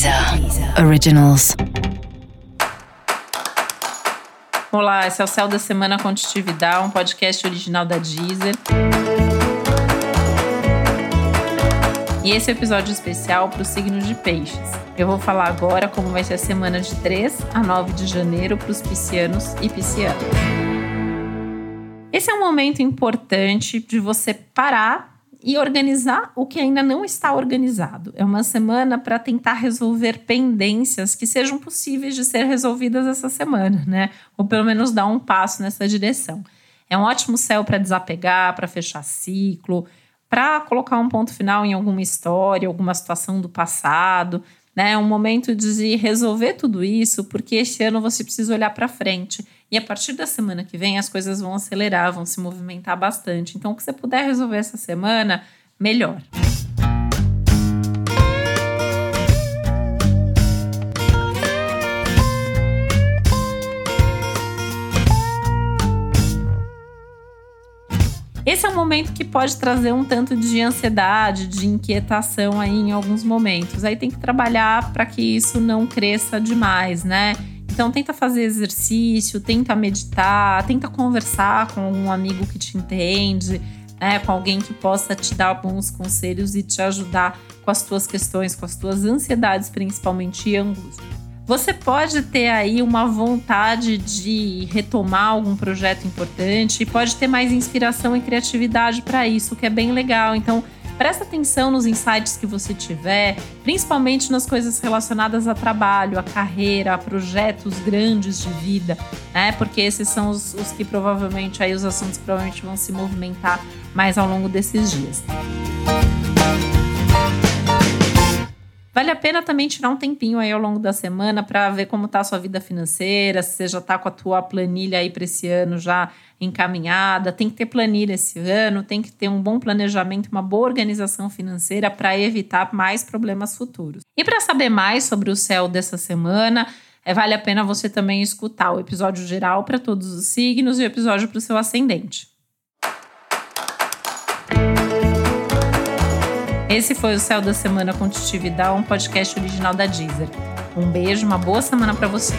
Deezer Originals. Olá, esse é o Céu da Semana Contitividade, um podcast original da Deezer. E esse é um episódio especial para o signo de Peixes. Eu vou falar agora como vai ser a semana de 3 a 9 de janeiro para os piscianos e piscianas. Esse é um momento importante de você parar e organizar o que ainda não está organizado. É uma semana para tentar resolver pendências que sejam possíveis de ser resolvidas essa semana, né? Ou pelo menos dar um passo nessa direção. É um ótimo céu para desapegar, para fechar ciclo, para colocar um ponto final em alguma história, alguma situação do passado, né? É um momento de resolver tudo isso, porque este ano você precisa olhar para frente e a partir da semana que vem as coisas vão acelerar, vão se movimentar bastante. Então, o que você puder resolver essa semana, melhor. Esse é um momento que pode trazer um tanto de ansiedade, de inquietação aí em alguns momentos. Aí tem que trabalhar para que isso não cresça demais, né? Então tenta fazer exercício, tenta meditar, tenta conversar com algum amigo que te entende, né, com alguém que possa te dar bons conselhos e te ajudar com as tuas questões, com as tuas ansiedades, principalmente e angústia. Você pode ter aí uma vontade de retomar algum projeto importante e pode ter mais inspiração e criatividade para isso, que é bem legal. Então, Presta atenção nos insights que você tiver, principalmente nas coisas relacionadas a trabalho, a carreira, a projetos grandes de vida, né? Porque esses são os, os que provavelmente aí os assuntos provavelmente vão se movimentar mais ao longo desses dias. Vale a pena também tirar um tempinho aí ao longo da semana para ver como está a sua vida financeira, se você já está com a tua planilha aí para esse ano já encaminhada, tem que ter planilha esse ano, tem que ter um bom planejamento, uma boa organização financeira para evitar mais problemas futuros. E para saber mais sobre o céu dessa semana, é, vale a pena você também escutar o episódio geral para todos os signos e o episódio para o seu ascendente. Esse foi o Céu da Semana com Titividade, um podcast original da Deezer. Um beijo, uma boa semana para você.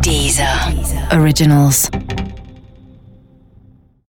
Deezer. Originals.